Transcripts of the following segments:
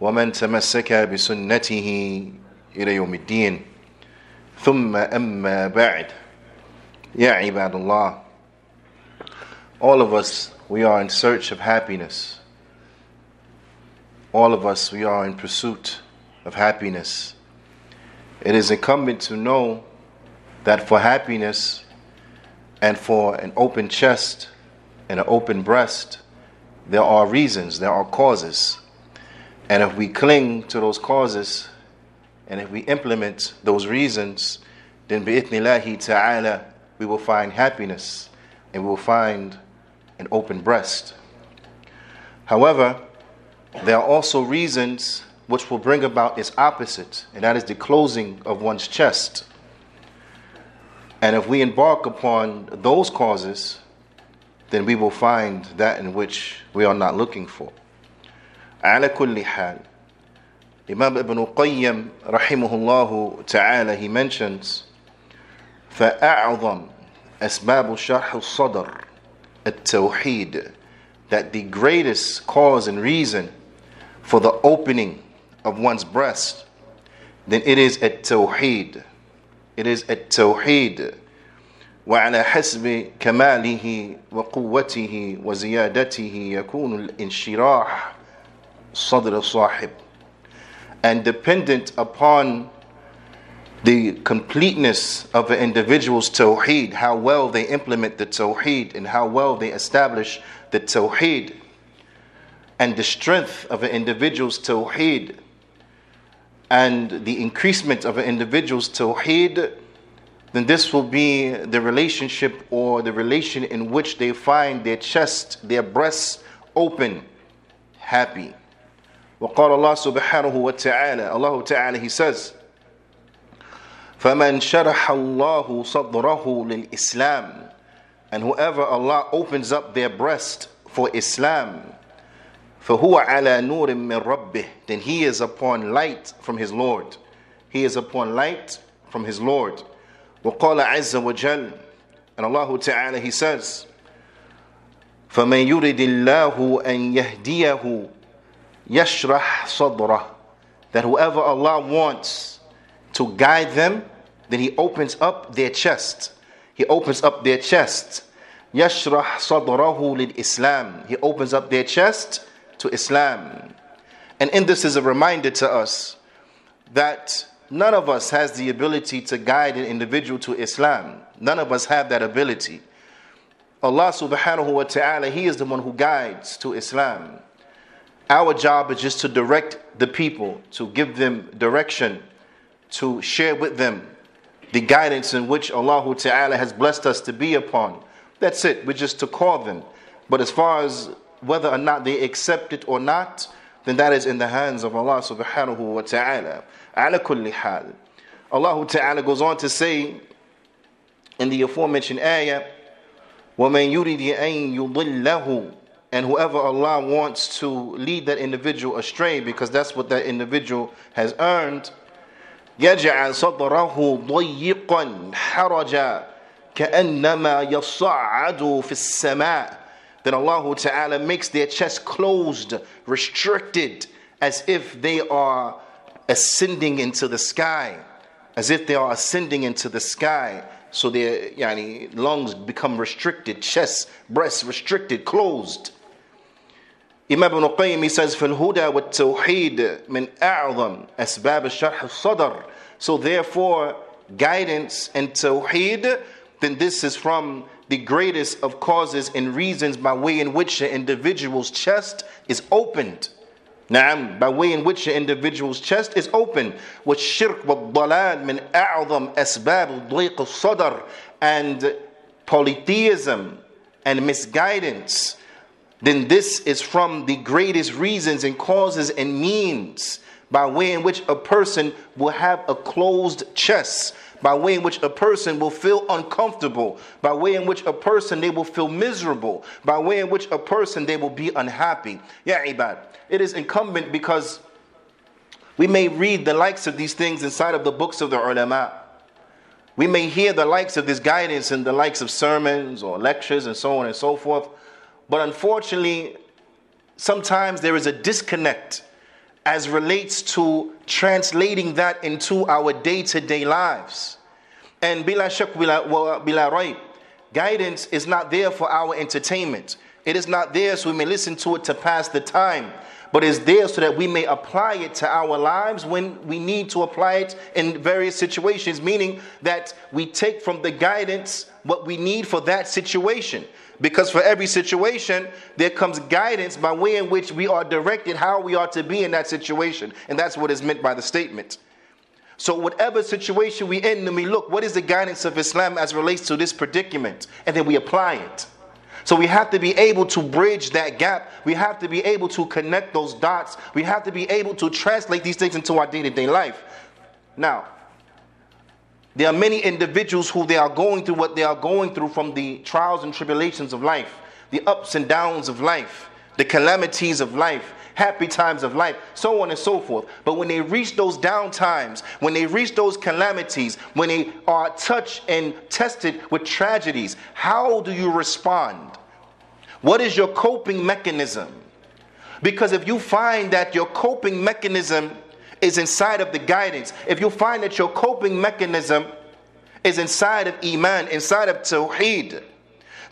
ومن تمسك بسنته إلى يوم الدين ثم أما بعد يا عباد الله All of us, we are in search of happiness. All of us, we are in pursuit of happiness. It is incumbent to know that for happiness and for an open chest and an open breast, there are reasons, there are causes. And if we cling to those causes and if we implement those reasons, then bi'ithnillahi ta'ala, we will find happiness and we will find an open breast. However, there are also reasons which will bring about its opposite, and that is the closing of one's chest. And if we embark upon those causes, then we will find that in which we are not looking for. على كل حال Imam Ibn Qayyim رحمه الله تعالى he mentions فأعظم أسباب شرح الصدر التوحيد that the greatest cause and reason for the opening of one's breast then it is التوحيد it is التوحيد وعلى حسب كماله وقوته وزيادته يكون الانشراح sadr sahib and dependent upon the completeness of an individual's tawheed, how well they implement the tawheed and how well they establish the tawheed, and the strength of an individual's tawheed, and the increasement of an individual's tawheed, then this will be the relationship or the relation in which they find their chest, their breasts open, happy. وقال الله سبحانه وتعالى الله تعالى he says فمن شرح الله صدره للإسلام and whoever Allah opens up their breast for Islam فهو على نور من ربه then he is upon light from his Lord he is upon light from his Lord وقال عز وجل and Allah تعالى he says فمن يرد الله أن يهديه yashrah sadra, that whoever Allah wants to guide them, then He opens up their chest. He opens up their chest. Yashrah sadrahu lil Islam. He opens up their chest to Islam. And in this is a reminder to us that none of us has the ability to guide an individual to Islam. None of us have that ability. Allah subhanahu wa ta'ala, He is the one who guides to Islam. our job is just to direct the people, to give them direction, to share with them the guidance in which Allah Ta'ala has blessed us to be upon. That's it. We're just to call them. But as far as whether or not they accept it or not, then that is in the hands of Allah subhanahu wa ta'ala. Ala kulli hal. Allah Ta'ala goes on to say in the aforementioned ayah, وَمَن يُرِدِ أَن يُضِلَّهُ and whoever Allah wants to lead that individual astray because that's what that individual has earned يجعل صدره ضيقا حرجا كأنما يصعد في السماء then Allah Ta'ala makes their chest closed, restricted, as if they are ascending into the sky, as if they are ascending into the sky. So their yani, lungs become restricted, chest, breasts restricted, closed. Imam Ibn Qayyim he says فالهدى والتوحيد من أعظم أسباب الشرح الصدر so therefore guidance and tawheed then this is from the greatest of causes and reasons by way in which the individual's chest is opened نعم by way in which the individual's chest is open والشرك والضلال من أعظم أسباب ضيق الصدر and polytheism and misguidance then this is from the greatest reasons and causes and means by way in which a person will have a closed chest, by way in which a person will feel uncomfortable, by way in which a person they will feel miserable, by way in which a person they will be unhappy. Yeah, ibad. It is incumbent because we may read the likes of these things inside of the books of the ulama. We may hear the likes of this guidance in the likes of sermons or lectures and so on and so forth. But unfortunately, sometimes there is a disconnect as relates to translating that into our day to day lives. And bila shak bila, guidance is not there for our entertainment. It is not there so we may listen to it to pass the time, but it's there so that we may apply it to our lives when we need to apply it in various situations, meaning that we take from the guidance what we need for that situation. Because for every situation, there comes guidance by way in which we are directed how we are to be in that situation. And that's what is meant by the statement. So, whatever situation we in, then we look, what is the guidance of Islam as relates to this predicament? And then we apply it. So, we have to be able to bridge that gap. We have to be able to connect those dots. We have to be able to translate these things into our day to day life. Now, there are many individuals who they are going through what they are going through from the trials and tribulations of life, the ups and downs of life, the calamities of life, happy times of life, so on and so forth. But when they reach those down times, when they reach those calamities, when they are touched and tested with tragedies, how do you respond? What is your coping mechanism? Because if you find that your coping mechanism is inside of the guidance, if you find that your coping mechanism is inside of Iman, inside of Tawheed,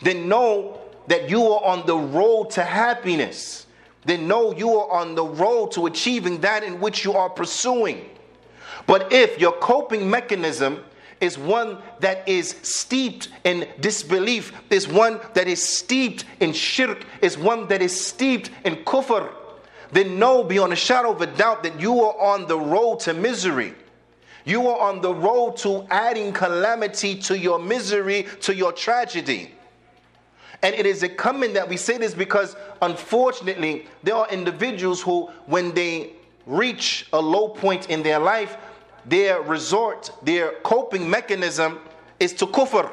then know that you are on the road to happiness. Then know you are on the road to achieving that in which you are pursuing. But if your coping mechanism is one that is steeped in disbelief, is one that is steeped in shirk, is one that is steeped in kufr, then know beyond a shadow of a doubt that you are on the road to misery. You are on the road to adding calamity to your misery, to your tragedy. And it is incumbent that we say this because unfortunately, there are individuals who, when they reach a low point in their life, their resort, their coping mechanism is to kufr,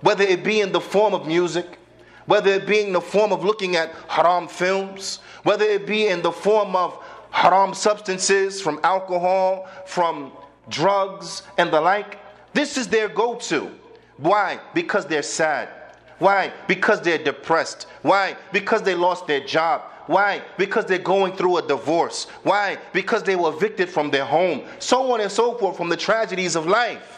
whether it be in the form of music, whether it be in the form of looking at haram films, whether it be in the form of haram substances, from alcohol, from drugs, and the like. This is their go to. Why? Because they're sad. Why? Because they're depressed. Why? Because they lost their job. Why? Because they're going through a divorce. Why? Because they were evicted from their home. So on and so forth from the tragedies of life.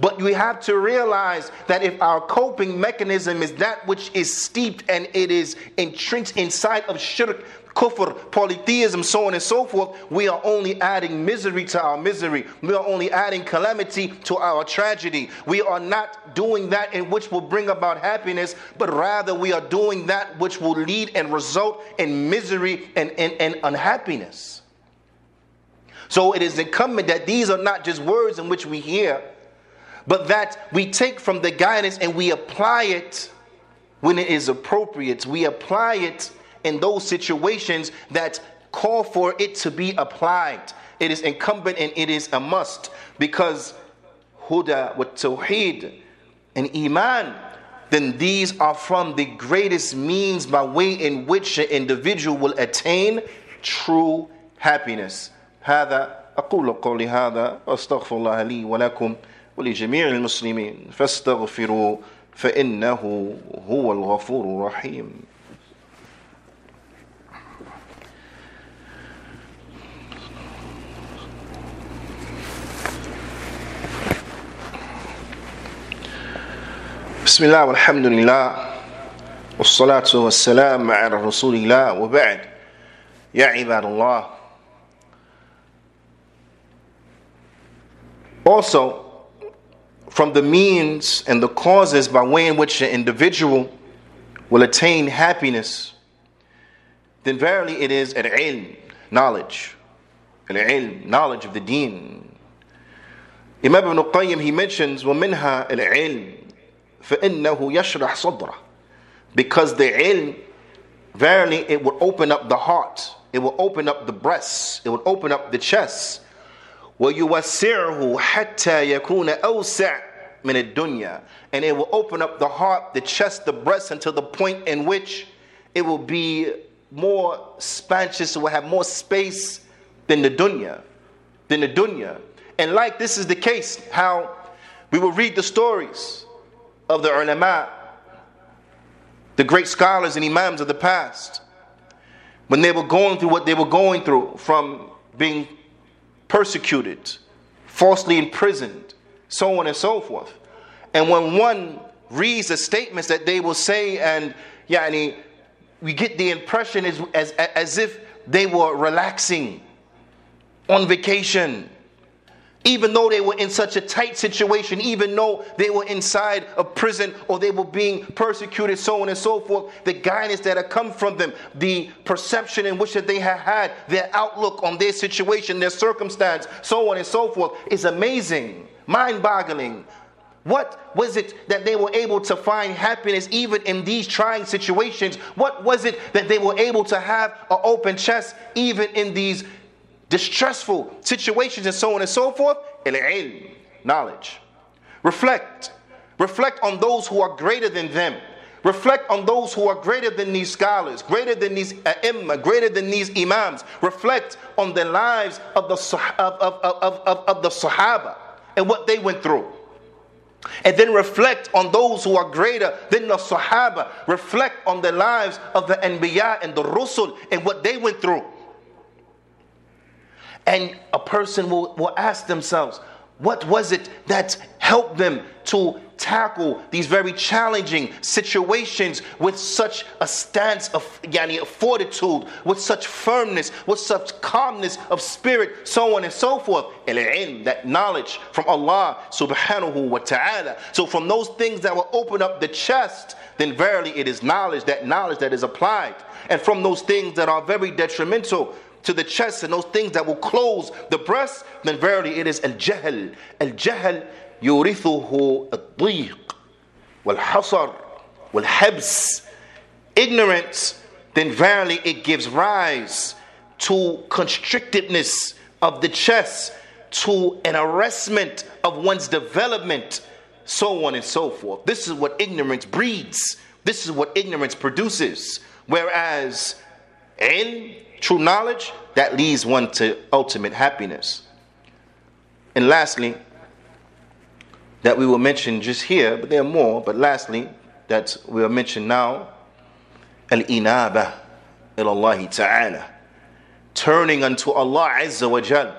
But we have to realize that if our coping mechanism is that which is steeped and it is entrenched inside of shirk, kufr, polytheism, so on and so forth, we are only adding misery to our misery. We are only adding calamity to our tragedy. We are not doing that in which will bring about happiness, but rather we are doing that which will lead and result in misery and, and, and unhappiness. So it is incumbent that these are not just words in which we hear but that we take from the guidance and we apply it when it is appropriate. We apply it in those situations that call for it to be applied. It is incumbent and it is a must because huda wa tawheed and iman then these are from the greatest means by way in which an individual will attain true happiness. هذا أقول قولي هذا وأستغفر الله لي ولكم ولجميع المسلمين فاستغفروا فإنه هو الغفور الرحيم. بسم الله والحمد لله والصلاة والسلام على رسول الله وبعد. يا عباد الله. Also, from the means and the causes by way in which an individual will attain happiness, then verily it is al-ilm, knowledge. Al-ilm, knowledge of the deen. Imam ibn Qayyim, he mentions, وَمِنْهَا الْعِلْم فَإِنَّهُ يَشْرَحْ صَدْرَهُ Because the ilm verily it will open up the heart, it will open up the breasts, it will open up the chest. وَيُوَسِّعْهُ حَتَّى يَكُونَ أَوْسَعْ min dunya and it will open up the heart the chest the breast until the point in which it will be more spacious it will have more space than the dunya than the dunya. And like this is the case how we will read the stories of the ulama the great scholars and imams of the past when they were going through what they were going through from being persecuted falsely imprisoned so on and so forth. And when one reads the statements that they will say, and yani, we get the impression as, as, as if they were relaxing on vacation. Even though they were in such a tight situation, even though they were inside a prison or they were being persecuted, so on and so forth, the guidance that had come from them, the perception in which that they had had, their outlook on their situation, their circumstance, so on and so forth, is amazing, mind boggling. What was it that they were able to find happiness even in these trying situations? What was it that they were able to have an open chest even in these distressful situations and so on and so forth. Ilm, knowledge. Reflect. Reflect on those who are greater than them. Reflect on those who are greater than these scholars, greater than these ai greater than these imams. Reflect on the lives of the, of, of, of, of, of the Sahaba and what they went through. And then reflect on those who are greater than the Sahaba. Reflect on the lives of the Anbiya and the Rusul and what they went through. And a person will, will ask themselves, what was it that helped them to tackle these very challenging situations with such a stance of yani, fortitude, with such firmness, with such calmness of spirit, so on and so forth. Ilm, that knowledge from Allah subhanahu wa ta'ala. So from those things that will open up the chest, then verily it is knowledge, that knowledge that is applied. And from those things that are very detrimental, to the chest and those things that will close the breast, then verily it is al-jahl. Al-jahl yurithuhu al-dhiq wal-hasar wal-habs. Ignorance, then verily it gives rise to constrictedness of the chest, to an arrestment of one's development, so on and so forth. This is what ignorance breeds. This is what ignorance produces. Whereas ilm, true knowledge that leads one to ultimate happiness. And lastly, that we will mention just here, but there are more, but lastly, that we will mention now, al inaba ilallahi ta'ala, turning unto Allah Azza wa Jal,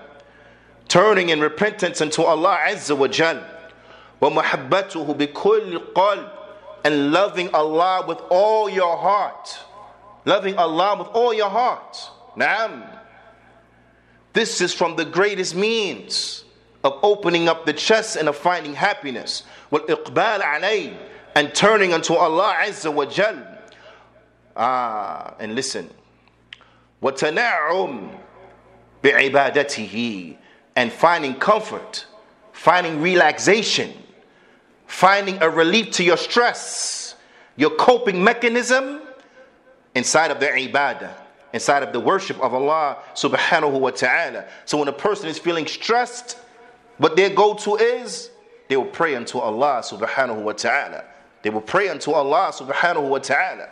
turning in repentance unto Allah Azza wa Jal, wa muhabbatuhu bi kulli qalb, and loving Allah with all your heart loving Allah with all your heart. Naam. This is from the greatest means of opening up the chest and of finding happiness. وَالْإِقْبَالَ عَلَيْهِ And turning unto Allah Azza wa Jal. Ah, and listen. وَتَنَعُمْ بِعِبَادَتِهِ And finding comfort, finding relaxation, finding a relief to your stress, your coping mechanism inside of their ibadah, inside of the worship of Allah subhanahu wa ta'ala. So when a person is feeling stressed, what their go to is, they will pray unto Allah subhanahu wa ta'ala. They will pray unto Allah subhanahu wa ta'ala.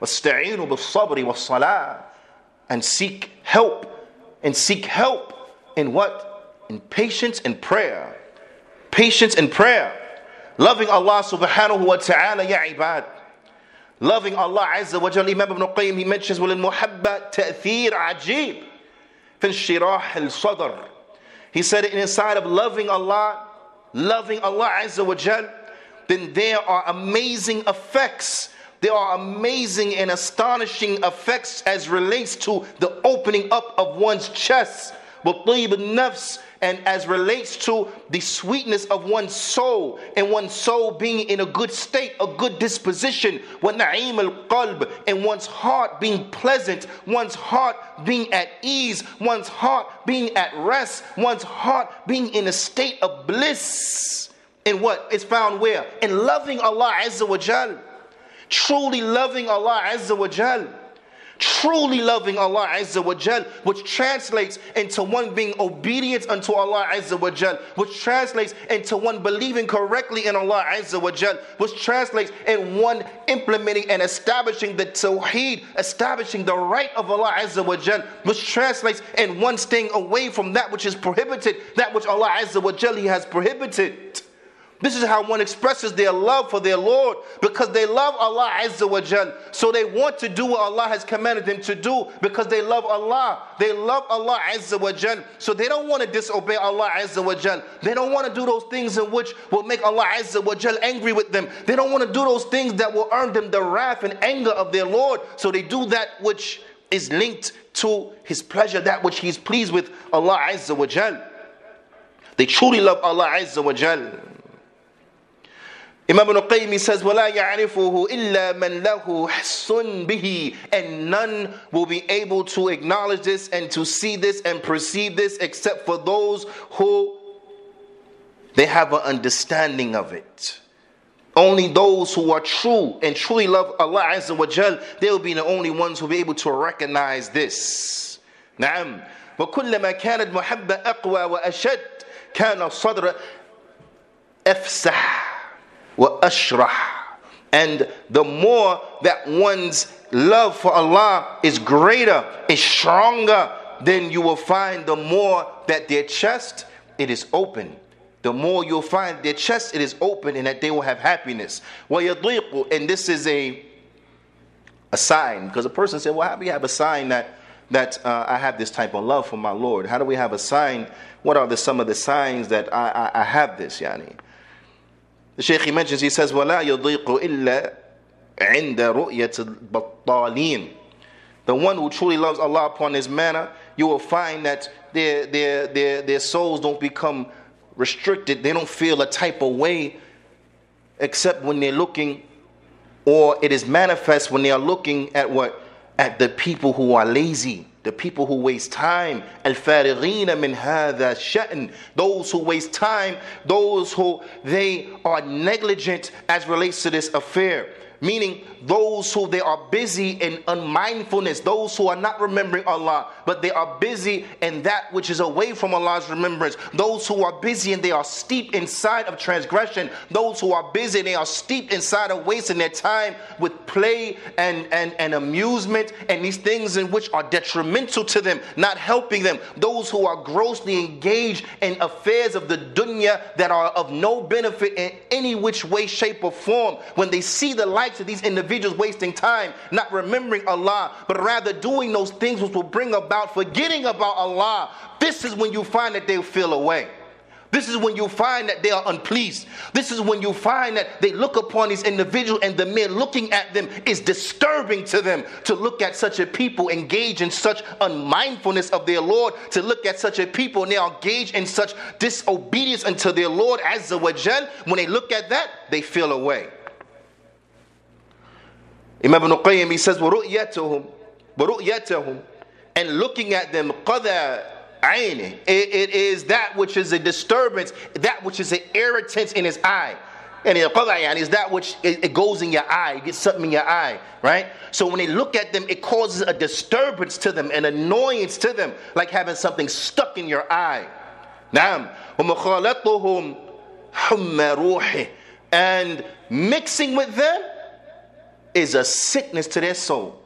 وَاسْتَعِينُوا بِالصَّبْرِ وَالصَّلَاةِ And seek help. And seek help in what? In patience and prayer. Patience and prayer. Loving Allah subhanahu wa ta'ala, ya ibad. Loving Allah Azza wa Jalla, Imam Ibn Qayyim, he mentions, "Well, muhabba ta'thir ajib finshirah al-sadr." He said it inside of loving Allah, loving Allah Azza wa Jalla, then there are amazing effects. There are amazing and astonishing effects as relates to the opening up of one's chest nafs, and as relates to the sweetness of one's soul, and one's soul being in a good state, a good disposition, na'im al-qalb, and one's heart being pleasant, one's heart being at ease, one's heart being at rest, one's heart being in a state of bliss. And what is found where? In loving Allah Azza wa Jal. Truly loving Allah Azza wa Jal truly loving Allah Azza wa Jal, which translates into one being obedient unto Allah Azza wa Jal, which translates into one believing correctly in Allah Azza wa Jal, which translates in one implementing and establishing the Tawheed, establishing the right of Allah Azza wa Jal, which translates in one staying away from that which is prohibited, that which Allah Azza wa Jal He has prohibited. This is how one expresses their love for their Lord because they love Allah Azza wa Jal. So they want to do what Allah has commanded them to do because they love Allah. They love Allah Azza wa Jal. So they don't want to disobey Allah Azza wa Jal. They don't want to do those things in which will make Allah Azza wa Jal angry with them. They don't want to do those things that will earn them the wrath and anger of their Lord. So they do that which is linked to His pleasure, that which He's pleased with Allah Azza wa Jal. They truly love Allah Azza wa Jal. Imam ibn Qayyim says, وَلَا يَعْرِفُهُ إِلَّا مَنْ لَهُ حِسٌ بِهِ And none will be able to acknowledge this and to see this and perceive this except for those who they have an understanding of it. Only those who are true and truly love Allah Azza wa Jal, they will be the only ones who will be able to recognize this. نعم وكلما كانت محبة أقوى وأشد كان الصدر أفسح وأشرح and the more that one's love for Allah is greater, is stronger, then you will find the more that their chest it is open. The more you'll find their chest it is open and that they will have happiness. And this is a a sign because a person said, "Well, how do we have a sign that that uh, I have this type of love for my Lord? How do we have a sign? What are the some of the signs that I, I, I have this, yani?" The Shaykh he mentions, he says, وَلَا يضيق إِلَّا عِنْدَ رُؤْيَةِ الْبَطَّالِينَ The one who truly loves Allah upon his manner, you will find that their, their, their, their souls don't become restricted. They don't feel a type of way except when they're looking, or it is manifest when they are looking at what? At the people who are lazy the people who waste time al-farighina min hadha sha'n. Those who waste time those who they are negligent as relates to this affair meaning those who they are busy in unmindfulness, those who are not remembering Allah, but they are busy in that which is away from Allah's remembrance, those who are busy and they are steeped inside of transgression, those who are busy and they are steeped inside of wasting their time with play and, and, and amusement and these things in which are detrimental to them, not helping them, those who are grossly engaged in affairs of the dunya that are of no benefit in any which way, shape, or form, when they see the light of these individuals wasting time, not remembering Allah, but rather doing those things which will bring about forgetting about Allah. This is when you find that they feel away. This is when you find that they are unpleased. This is when you find that they look upon these individuals and the mere looking at them is disturbing to them. To look at such a people engage in such unmindfulness of their Lord, to look at such a people and they are engaged in such disobedience unto their Lord Azza wa when they look at that, they feel away. Imam ibn Qayyim, he says, وَرُؤْيَتُهُمْ وَرُؤْيَتُهُمْ And looking at them, قَذَا عَيْنِ It is that which is a disturbance, that which is an irritant in his eye. And the is that which it goes in your eye, it gets something in your eye, right? So when they look at them, it causes a disturbance to them, an annoyance to them, like having something stuck in your eye. Now, And mixing with them is a sickness to their soul.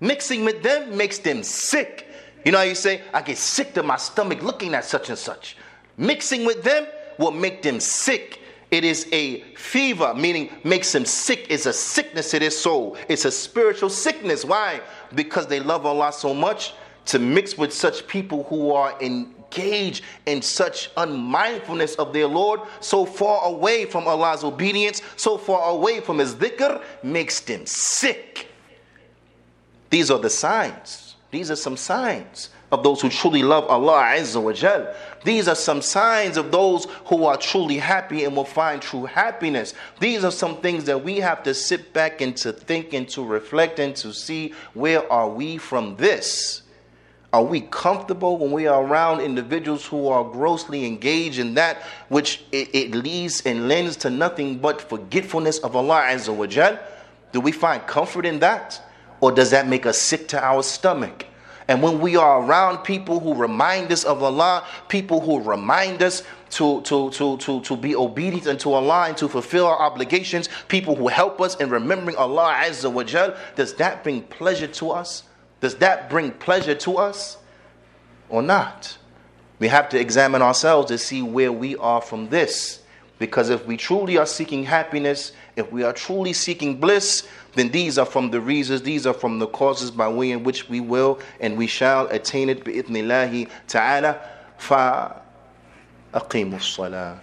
Mixing with them makes them sick. You know how you say, I get sick to my stomach looking at such and such. Mixing with them will make them sick. It is a fever, meaning makes them sick. It's a sickness to their soul. It's a spiritual sickness. Why? Because they love Allah so much. To mix with such people who are in engage in such unmindfulness of their Lord, so far away from Allah's obedience, so far away from His dhikr, makes them sick. These are the signs. These are some signs of those who truly love Allah Azza wa Jal. These are some signs of those who are truly happy and will find true happiness. These are some things that we have to sit back and to think and to reflect and to see where are we from this. Are we comfortable when we are around individuals who are grossly engaged in that which it, it leads and lends to nothing but forgetfulness of Allah Azza wa? Do we find comfort in that? Or does that make us sick to our stomach? And when we are around people who remind us of Allah, people who remind us to, to, to, to, to be obedient unto Allah and to fulfill our obligations, people who help us in remembering Allah Azza wa does that bring pleasure to us? Does that bring pleasure to us or not? We have to examine ourselves to see where we are from this. Because if we truly are seeking happiness, if we are truly seeking bliss, then these are from the reasons, these are from the causes by way in which we will and we shall attain it. بإذن الله تعالى فأقيموا الصلاة